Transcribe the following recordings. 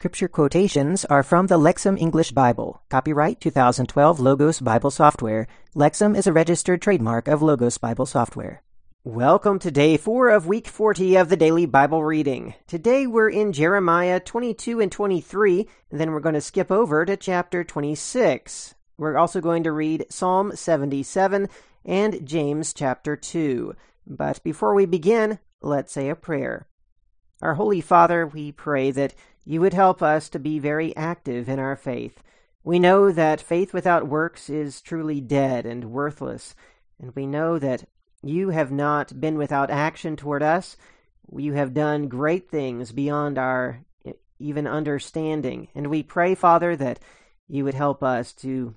Scripture quotations are from the Lexham English Bible. Copyright 2012 Logos Bible Software. Lexham is a registered trademark of Logos Bible Software. Welcome to day four of week 40 of the daily Bible reading. Today we're in Jeremiah 22 and 23, and then we're going to skip over to chapter 26. We're also going to read Psalm 77 and James chapter 2. But before we begin, let's say a prayer. Our Holy Father, we pray that you would help us to be very active in our faith. We know that faith without works is truly dead and worthless, and we know that you have not been without action toward us. You have done great things beyond our even understanding. And we pray, Father, that you would help us to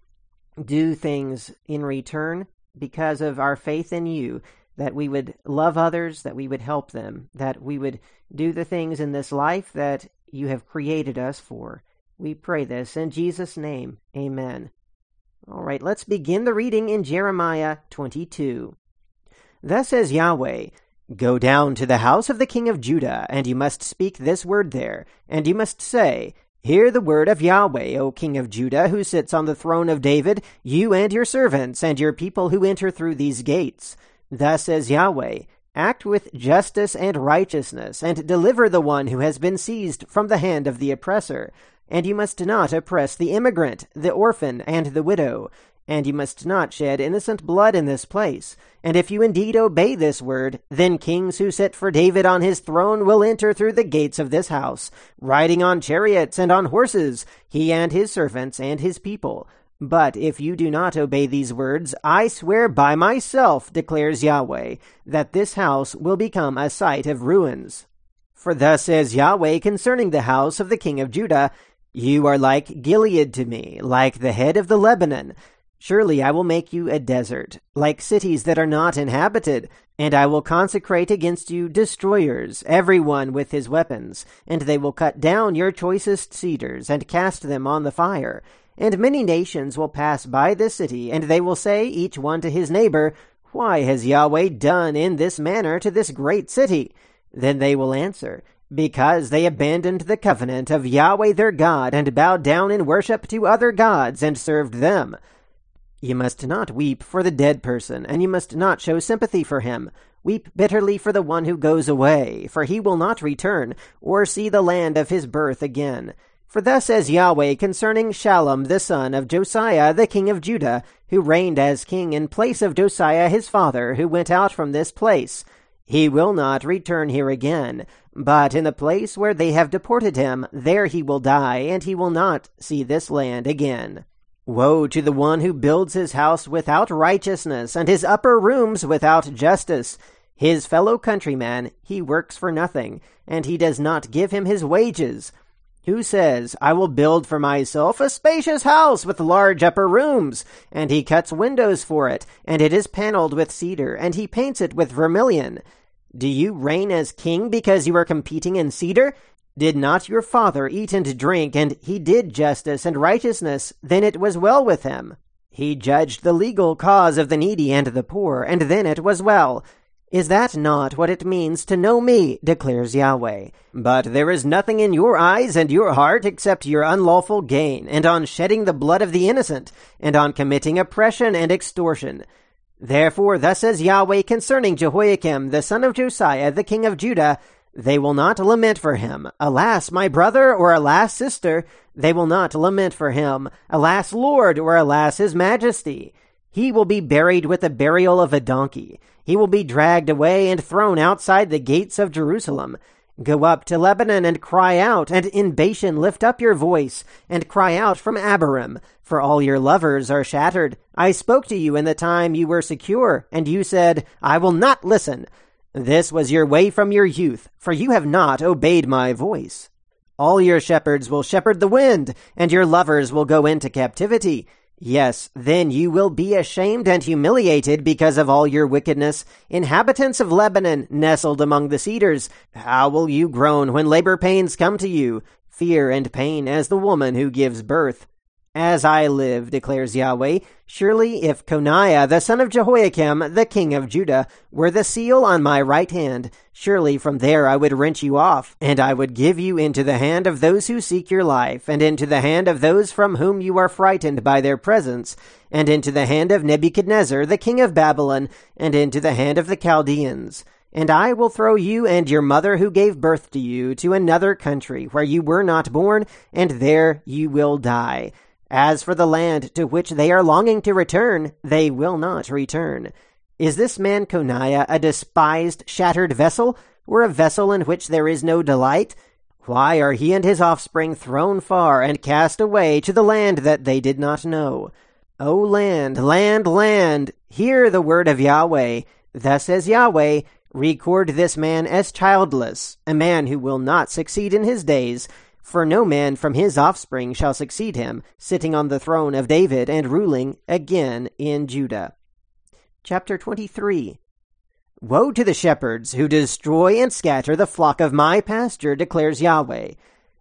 do things in return because of our faith in you, that we would love others, that we would help them, that we would do the things in this life that you have created us for. We pray this in Jesus' name. Amen. All right, let's begin the reading in Jeremiah 22. Thus says Yahweh, Go down to the house of the king of Judah, and you must speak this word there, and you must say, Hear the word of Yahweh, O king of Judah, who sits on the throne of David, you and your servants, and your people who enter through these gates. Thus says Yahweh, Act with justice and righteousness, and deliver the one who has been seized from the hand of the oppressor. And you must not oppress the immigrant, the orphan, and the widow. And you must not shed innocent blood in this place. And if you indeed obey this word, then kings who sit for David on his throne will enter through the gates of this house, riding on chariots and on horses, he and his servants and his people. But if you do not obey these words, I swear by myself, declares Yahweh, that this house will become a site of ruins. For thus says Yahweh concerning the house of the king of Judah, You are like Gilead to me, like the head of the Lebanon. Surely I will make you a desert, like cities that are not inhabited, and I will consecrate against you destroyers, every one with his weapons, and they will cut down your choicest cedars, and cast them on the fire and many nations will pass by this city, and they will say, each one to his neighbor, Why has Yahweh done in this manner to this great city? Then they will answer, Because they abandoned the covenant of Yahweh their God, and bowed down in worship to other gods, and served them. You must not weep for the dead person, and you must not show sympathy for him. Weep bitterly for the one who goes away, for he will not return, or see the land of his birth again. For thus says Yahweh concerning Shallum the son of Josiah the king of Judah, who reigned as king in place of Josiah his father, who went out from this place. He will not return here again, but in the place where they have deported him, there he will die, and he will not see this land again. Woe to the one who builds his house without righteousness, and his upper rooms without justice. His fellow countryman, he works for nothing, and he does not give him his wages. Who says, I will build for myself a spacious house with large upper rooms, and he cuts windows for it, and it is paneled with cedar, and he paints it with vermilion. Do you reign as king because you are competing in cedar? Did not your father eat and drink, and he did justice and righteousness? Then it was well with him. He judged the legal cause of the needy and the poor, and then it was well. Is that not what it means to know me, declares Yahweh? But there is nothing in your eyes and your heart except your unlawful gain, and on shedding the blood of the innocent, and on committing oppression and extortion. Therefore, thus says Yahweh concerning Jehoiakim, the son of Josiah, the king of Judah, they will not lament for him. Alas, my brother, or alas, sister, they will not lament for him. Alas, Lord, or alas, his majesty. He will be buried with the burial of a donkey. He will be dragged away and thrown outside the gates of Jerusalem. Go up to Lebanon and cry out, and in Bashan lift up your voice, and cry out from Abarim, for all your lovers are shattered. I spoke to you in the time you were secure, and you said, I will not listen. This was your way from your youth, for you have not obeyed my voice. All your shepherds will shepherd the wind, and your lovers will go into captivity. Yes, then you will be ashamed and humiliated because of all your wickedness. Inhabitants of Lebanon, nestled among the cedars, how will you groan when labor pains come to you? Fear and pain as the woman who gives birth. As I live, declares Yahweh, surely if Coniah the son of Jehoiakim, the king of Judah, were the seal on my right hand, surely from there I would wrench you off, and I would give you into the hand of those who seek your life, and into the hand of those from whom you are frightened by their presence, and into the hand of Nebuchadnezzar the king of Babylon, and into the hand of the Chaldeans. And I will throw you and your mother who gave birth to you to another country where you were not born, and there you will die. As for the land to which they are longing to return, they will not return. Is this man Coniah a despised, shattered vessel, or a vessel in which there is no delight? Why are he and his offspring thrown far and cast away to the land that they did not know? O land, land, land, hear the word of Yahweh. Thus says Yahweh, record this man as childless, a man who will not succeed in his days, for no man from his offspring shall succeed him, sitting on the throne of David and ruling again in Judah. Chapter 23 Woe to the shepherds who destroy and scatter the flock of my pasture, declares Yahweh.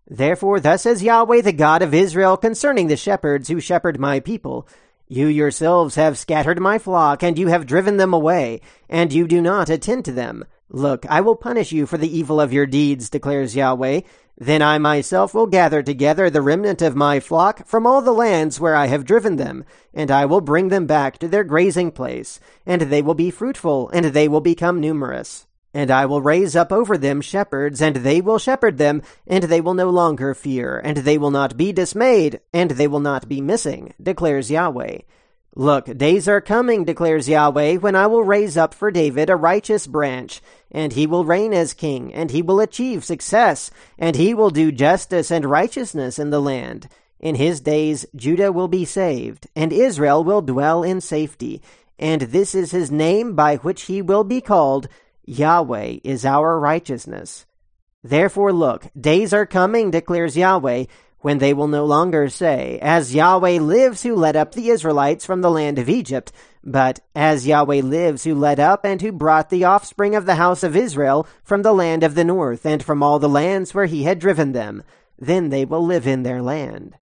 Therefore, thus says Yahweh the God of Israel concerning the shepherds who shepherd my people You yourselves have scattered my flock, and you have driven them away, and you do not attend to them. Look, I will punish you for the evil of your deeds, declares Yahweh. Then I myself will gather together the remnant of my flock from all the lands where I have driven them, and I will bring them back to their grazing place, and they will be fruitful, and they will become numerous. And I will raise up over them shepherds, and they will shepherd them, and they will no longer fear, and they will not be dismayed, and they will not be missing, declares Yahweh. Look, days are coming, declares Yahweh, when I will raise up for David a righteous branch, and he will reign as king, and he will achieve success, and he will do justice and righteousness in the land. In his days Judah will be saved, and Israel will dwell in safety, and this is his name by which he will be called Yahweh is our righteousness. Therefore, look, days are coming, declares Yahweh, when they will no longer say, As Yahweh lives who led up the Israelites from the land of Egypt, but As Yahweh lives who led up and who brought the offspring of the house of Israel from the land of the north and from all the lands where he had driven them, then they will live in their land.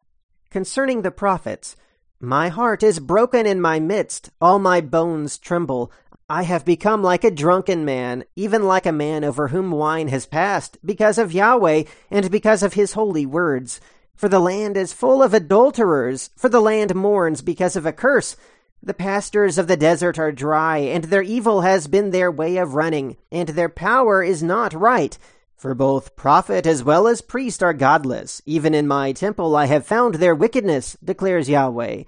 Concerning the prophets, my heart is broken in my midst, all my bones tremble. I have become like a drunken man, even like a man over whom wine has passed, because of Yahweh and because of his holy words. For the land is full of adulterers, for the land mourns because of a curse. The pastures of the desert are dry, and their evil has been their way of running, and their power is not right. For both prophet as well as priest are godless. Even in my temple I have found their wickedness, declares Yahweh.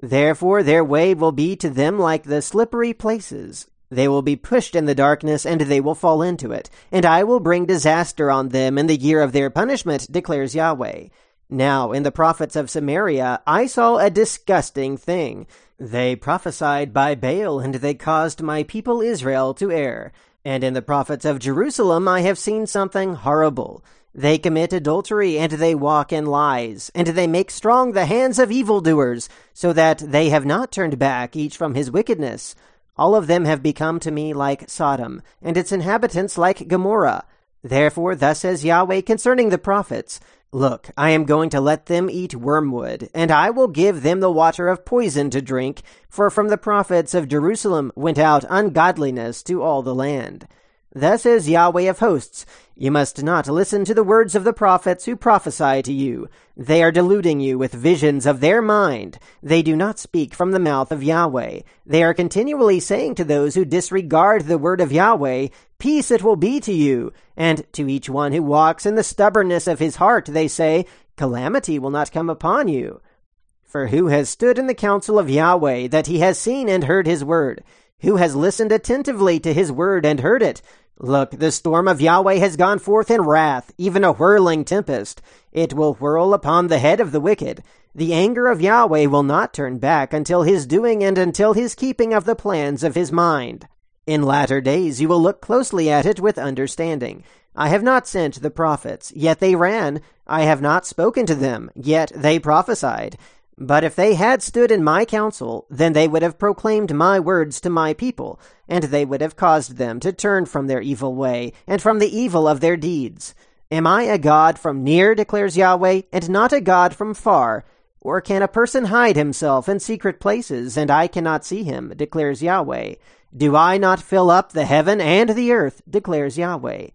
Therefore their way will be to them like the slippery places. They will be pushed in the darkness, and they will fall into it. And I will bring disaster on them in the year of their punishment, declares Yahweh. Now, in the prophets of Samaria, I saw a disgusting thing. They prophesied by Baal, and they caused my people Israel to err. And in the prophets of Jerusalem, I have seen something horrible. They commit adultery, and they walk in lies, and they make strong the hands of evildoers, so that they have not turned back, each from his wickedness. All of them have become to me like Sodom, and its inhabitants like Gomorrah. Therefore, thus says Yahweh concerning the prophets Look, I am going to let them eat wormwood, and I will give them the water of poison to drink, for from the prophets of Jerusalem went out ungodliness to all the land. Thus says Yahweh of hosts, You must not listen to the words of the prophets who prophesy to you. They are deluding you with visions of their mind. They do not speak from the mouth of Yahweh. They are continually saying to those who disregard the word of Yahweh, Peace it will be to you. And to each one who walks in the stubbornness of his heart, they say, Calamity will not come upon you. For who has stood in the counsel of Yahweh that he has seen and heard his word? Who has listened attentively to his word and heard it? Look, the storm of Yahweh has gone forth in wrath, even a whirling tempest. It will whirl upon the head of the wicked. The anger of Yahweh will not turn back until his doing and until his keeping of the plans of his mind. In latter days you will look closely at it with understanding. I have not sent the prophets, yet they ran. I have not spoken to them, yet they prophesied. But if they had stood in my counsel, then they would have proclaimed my words to my people, and they would have caused them to turn from their evil way, and from the evil of their deeds. Am I a God from near, declares Yahweh, and not a God from far? Or can a person hide himself in secret places, and I cannot see him, declares Yahweh? Do I not fill up the heaven and the earth, declares Yahweh?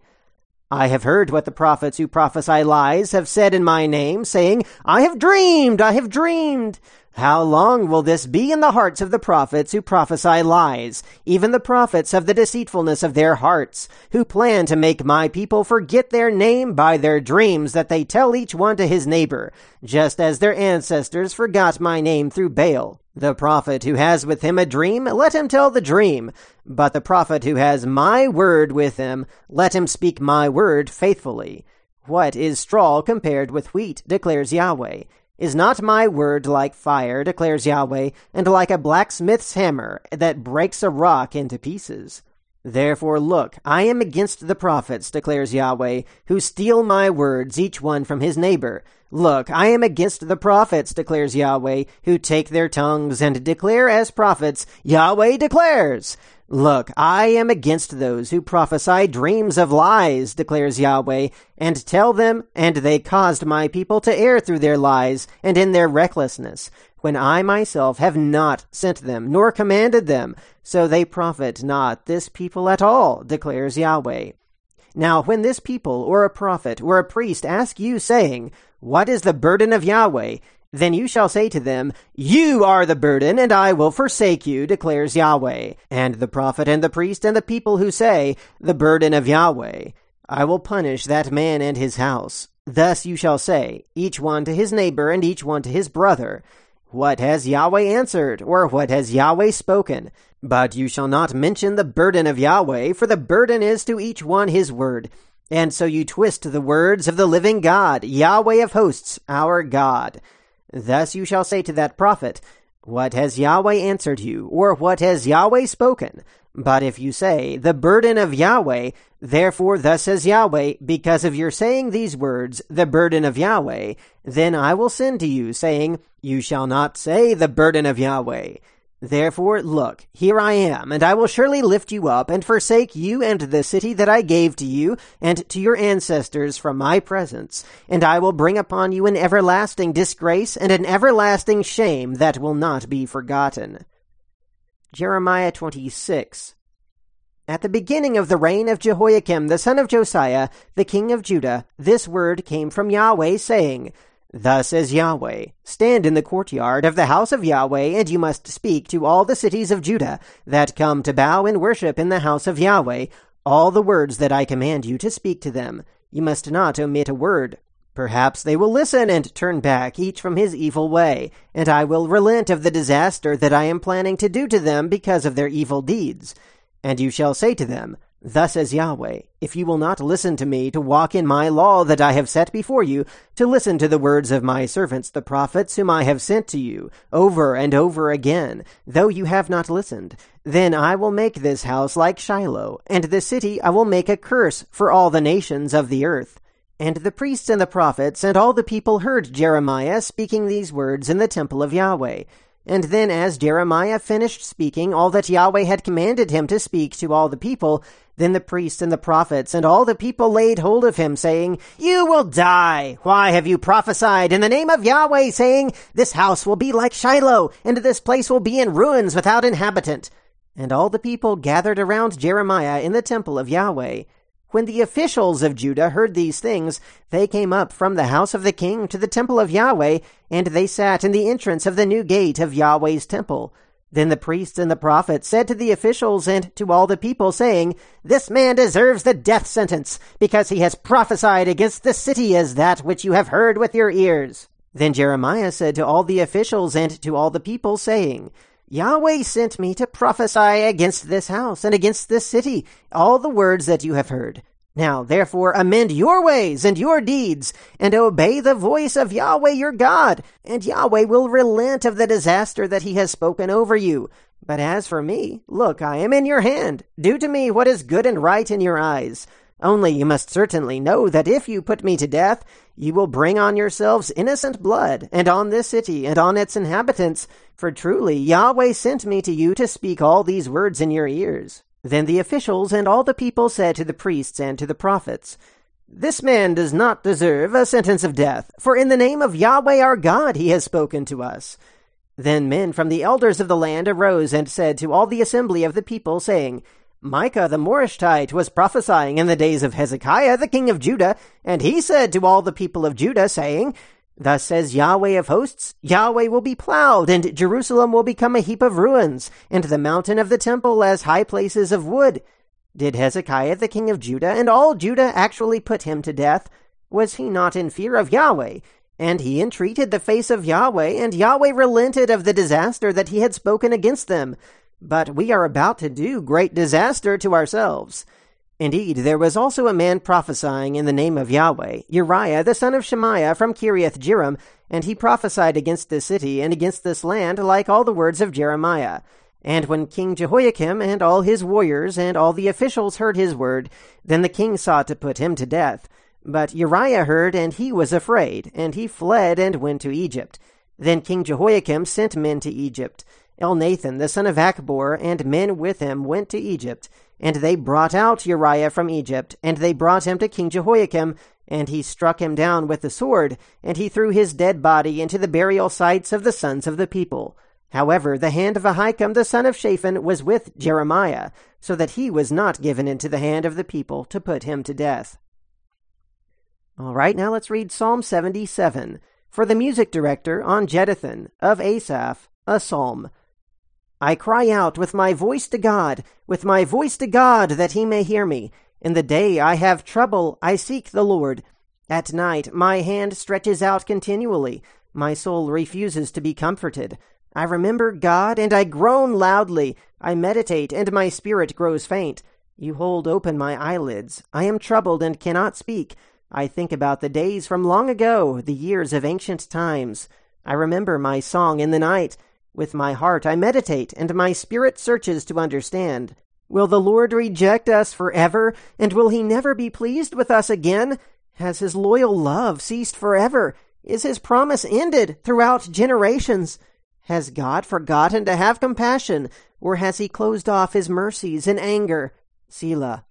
I have heard what the prophets who prophesy lies have said in my name, saying, I have dreamed, I have dreamed. How long will this be in the hearts of the prophets who prophesy lies, even the prophets of the deceitfulness of their hearts, who plan to make my people forget their name by their dreams that they tell each one to his neighbor, just as their ancestors forgot my name through Baal? The prophet who has with him a dream, let him tell the dream. But the prophet who has my word with him, let him speak my word faithfully. What is straw compared with wheat, declares Yahweh? Is not my word like fire, declares Yahweh, and like a blacksmith's hammer that breaks a rock into pieces? Therefore, look, I am against the prophets, declares Yahweh, who steal my words, each one from his neighbor. Look, I am against the prophets, declares Yahweh, who take their tongues and declare as prophets, Yahweh declares. Look, I am against those who prophesy dreams of lies, declares Yahweh, and tell them, and they caused my people to err through their lies and in their recklessness, when I myself have not sent them, nor commanded them, so they profit not this people at all, declares Yahweh. Now, when this people, or a prophet, or a priest ask you, saying, What is the burden of Yahweh? Then you shall say to them, You are the burden, and I will forsake you, declares Yahweh. And the prophet and the priest and the people who say, The burden of Yahweh, I will punish that man and his house. Thus you shall say, each one to his neighbor and each one to his brother, What has Yahweh answered, or what has Yahweh spoken? But you shall not mention the burden of Yahweh, for the burden is to each one his word. And so you twist the words of the living God, Yahweh of hosts, our God. Thus you shall say to that prophet, What has Yahweh answered you, or what has Yahweh spoken? But if you say, The burden of Yahweh, therefore thus says Yahweh, because of your saying these words, the burden of Yahweh, then I will send to you, saying, You shall not say the burden of Yahweh. Therefore, look, here I am, and I will surely lift you up, and forsake you and the city that I gave to you and to your ancestors from my presence, and I will bring upon you an everlasting disgrace and an everlasting shame that will not be forgotten. Jeremiah 26 At the beginning of the reign of Jehoiakim the son of Josiah, the king of Judah, this word came from Yahweh, saying, Thus says Yahweh, Stand in the courtyard of the house of Yahweh, and you must speak to all the cities of Judah that come to bow and worship in the house of Yahweh, all the words that I command you to speak to them. You must not omit a word. Perhaps they will listen and turn back, each from his evil way, and I will relent of the disaster that I am planning to do to them because of their evil deeds. And you shall say to them, Thus says Yahweh, if you will not listen to me to walk in my law that I have set before you, to listen to the words of my servants the prophets whom I have sent to you, over and over again, though you have not listened, then I will make this house like Shiloh, and this city I will make a curse for all the nations of the earth. And the priests and the prophets and all the people heard Jeremiah speaking these words in the temple of Yahweh. And then, as Jeremiah finished speaking all that Yahweh had commanded him to speak to all the people, then the priests and the prophets and all the people laid hold of him, saying, You will die! Why have you prophesied in the name of Yahweh, saying, This house will be like Shiloh, and this place will be in ruins without inhabitant? And all the people gathered around Jeremiah in the temple of Yahweh. When the officials of Judah heard these things, they came up from the house of the king to the temple of Yahweh, and they sat in the entrance of the new gate of Yahweh's temple. Then the priests and the prophets said to the officials and to all the people, saying, This man deserves the death sentence, because he has prophesied against the city as that which you have heard with your ears. Then Jeremiah said to all the officials and to all the people, saying, Yahweh sent me to prophesy against this house and against this city, all the words that you have heard. Now, therefore, amend your ways and your deeds, and obey the voice of Yahweh your God, and Yahweh will relent of the disaster that he has spoken over you. But as for me, look, I am in your hand. Do to me what is good and right in your eyes. Only you must certainly know that if you put me to death, you will bring on yourselves innocent blood, and on this city, and on its inhabitants. For truly Yahweh sent me to you to speak all these words in your ears. Then the officials and all the people said to the priests and to the prophets, This man does not deserve a sentence of death, for in the name of Yahweh our God he has spoken to us. Then men from the elders of the land arose and said to all the assembly of the people, saying, Micah the Morashtite was prophesying in the days of Hezekiah the king of Judah, and he said to all the people of Judah, saying, Thus says Yahweh of hosts, Yahweh will be plowed, and Jerusalem will become a heap of ruins, and the mountain of the temple as high places of wood. Did Hezekiah the king of Judah and all Judah actually put him to death? Was he not in fear of Yahweh? And he entreated the face of Yahweh, and Yahweh relented of the disaster that he had spoken against them. But we are about to do great disaster to ourselves. Indeed, there was also a man prophesying in the name of Yahweh, Uriah the son of Shemaiah from Kiriath Jearim, and he prophesied against this city and against this land like all the words of Jeremiah. And when King Jehoiakim and all his warriors and all the officials heard his word, then the king sought to put him to death. But Uriah heard, and he was afraid, and he fled and went to Egypt. Then King Jehoiakim sent men to Egypt. Elnathan the son of Achbor and men with him went to Egypt, and they brought out Uriah from Egypt, and they brought him to King Jehoiakim, and he struck him down with the sword, and he threw his dead body into the burial sites of the sons of the people. However, the hand of Ahikam the son of Shaphan was with Jeremiah, so that he was not given into the hand of the people to put him to death. All right, now let's read Psalm 77 for the music director on Jeduthun of Asaph, a psalm. I cry out with my voice to God, with my voice to God, that he may hear me. In the day I have trouble, I seek the Lord. At night my hand stretches out continually. My soul refuses to be comforted. I remember God, and I groan loudly. I meditate, and my spirit grows faint. You hold open my eyelids. I am troubled and cannot speak. I think about the days from long ago, the years of ancient times. I remember my song in the night. With my heart I meditate, and my spirit searches to understand. Will the Lord reject us forever, and will he never be pleased with us again? Has his loyal love ceased forever? Is his promise ended throughout generations? Has God forgotten to have compassion, or has he closed off his mercies in anger? Selah.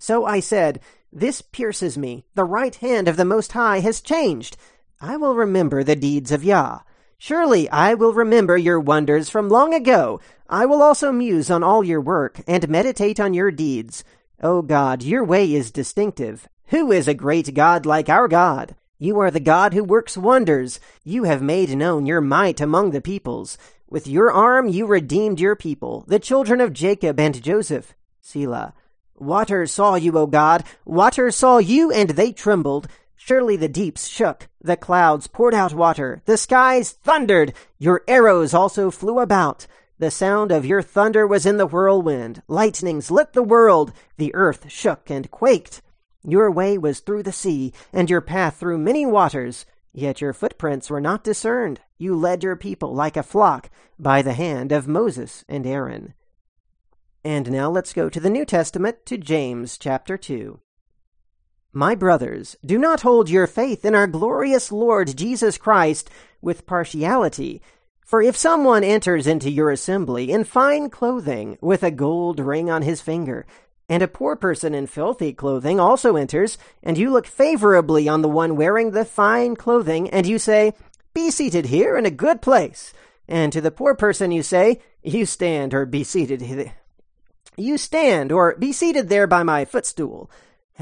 So I said, This pierces me. The right hand of the Most High has changed. I will remember the deeds of Yah. Surely I will remember your wonders from long ago. I will also muse on all your work and meditate on your deeds. O God, your way is distinctive. Who is a great God like our God? You are the God who works wonders. You have made known your might among the peoples. With your arm you redeemed your people, the children of Jacob and Joseph. Selah. Water saw you, O God. Water saw you, and they trembled. Surely the deeps shook, the clouds poured out water, the skies thundered, your arrows also flew about. The sound of your thunder was in the whirlwind, lightnings lit the world, the earth shook and quaked. Your way was through the sea, and your path through many waters, yet your footprints were not discerned. You led your people like a flock by the hand of Moses and Aaron. And now let's go to the New Testament to James chapter 2. My brothers, do not hold your faith in our glorious Lord Jesus Christ with partiality. For if someone enters into your assembly in fine clothing, with a gold ring on his finger, and a poor person in filthy clothing also enters, and you look favorably on the one wearing the fine clothing, and you say, Be seated here in a good place. And to the poor person you say, You stand or be seated. You stand or be seated there by my footstool.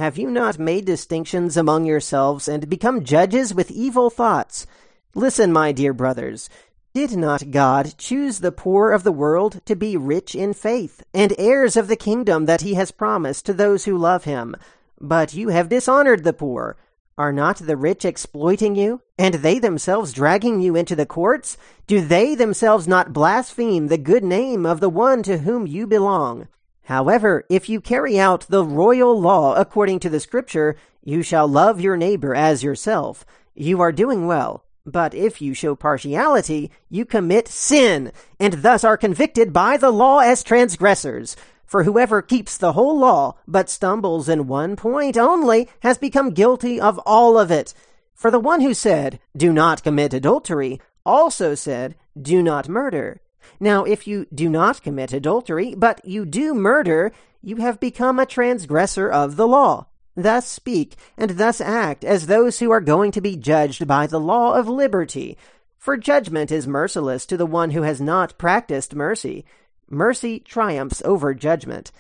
Have you not made distinctions among yourselves and become judges with evil thoughts? Listen, my dear brothers. Did not God choose the poor of the world to be rich in faith and heirs of the kingdom that he has promised to those who love him? But you have dishonored the poor. Are not the rich exploiting you, and they themselves dragging you into the courts? Do they themselves not blaspheme the good name of the one to whom you belong? However, if you carry out the royal law according to the scripture, you shall love your neighbor as yourself. You are doing well. But if you show partiality, you commit sin, and thus are convicted by the law as transgressors. For whoever keeps the whole law, but stumbles in one point only, has become guilty of all of it. For the one who said, Do not commit adultery, also said, Do not murder. Now, if you do not commit adultery, but you do murder, you have become a transgressor of the law. Thus speak and thus act as those who are going to be judged by the law of liberty. For judgment is merciless to the one who has not practiced mercy. Mercy triumphs over judgment.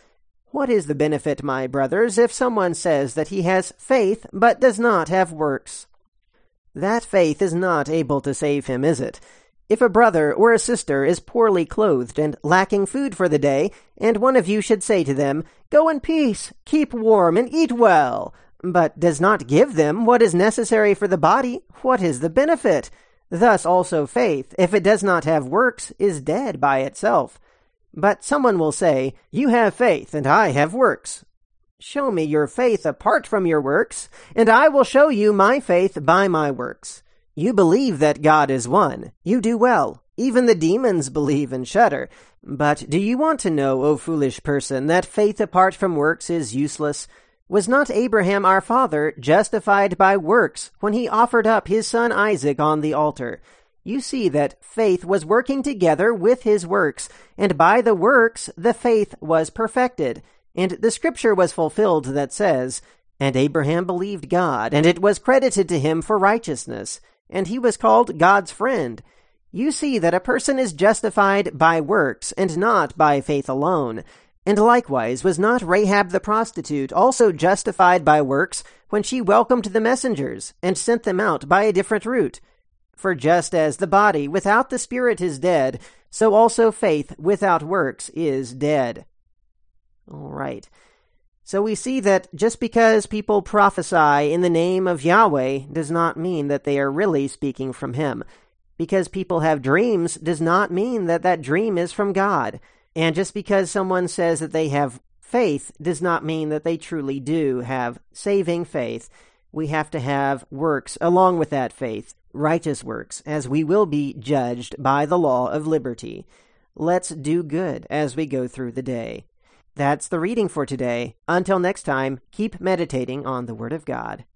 What is the benefit, my brothers, if someone says that he has faith but does not have works? That faith is not able to save him, is it? If a brother or a sister is poorly clothed and lacking food for the day, and one of you should say to them, Go in peace, keep warm, and eat well, but does not give them what is necessary for the body, what is the benefit? Thus also faith, if it does not have works, is dead by itself. But someone will say, You have faith, and I have works. Show me your faith apart from your works, and I will show you my faith by my works. You believe that God is one. You do well. Even the demons believe and shudder. But do you want to know, O foolish person, that faith apart from works is useless? Was not Abraham our father justified by works when he offered up his son Isaac on the altar? You see that faith was working together with his works, and by the works the faith was perfected. And the scripture was fulfilled that says, And Abraham believed God, and it was credited to him for righteousness and he was called God's friend. You see that a person is justified by works and not by faith alone. And likewise, was not Rahab the prostitute also justified by works when she welcomed the messengers and sent them out by a different route? For just as the body without the spirit is dead, so also faith without works is dead. All right. So we see that just because people prophesy in the name of Yahweh does not mean that they are really speaking from Him. Because people have dreams does not mean that that dream is from God. And just because someone says that they have faith does not mean that they truly do have saving faith. We have to have works along with that faith, righteous works, as we will be judged by the law of liberty. Let's do good as we go through the day. That's the reading for today. Until next time, keep meditating on the Word of God.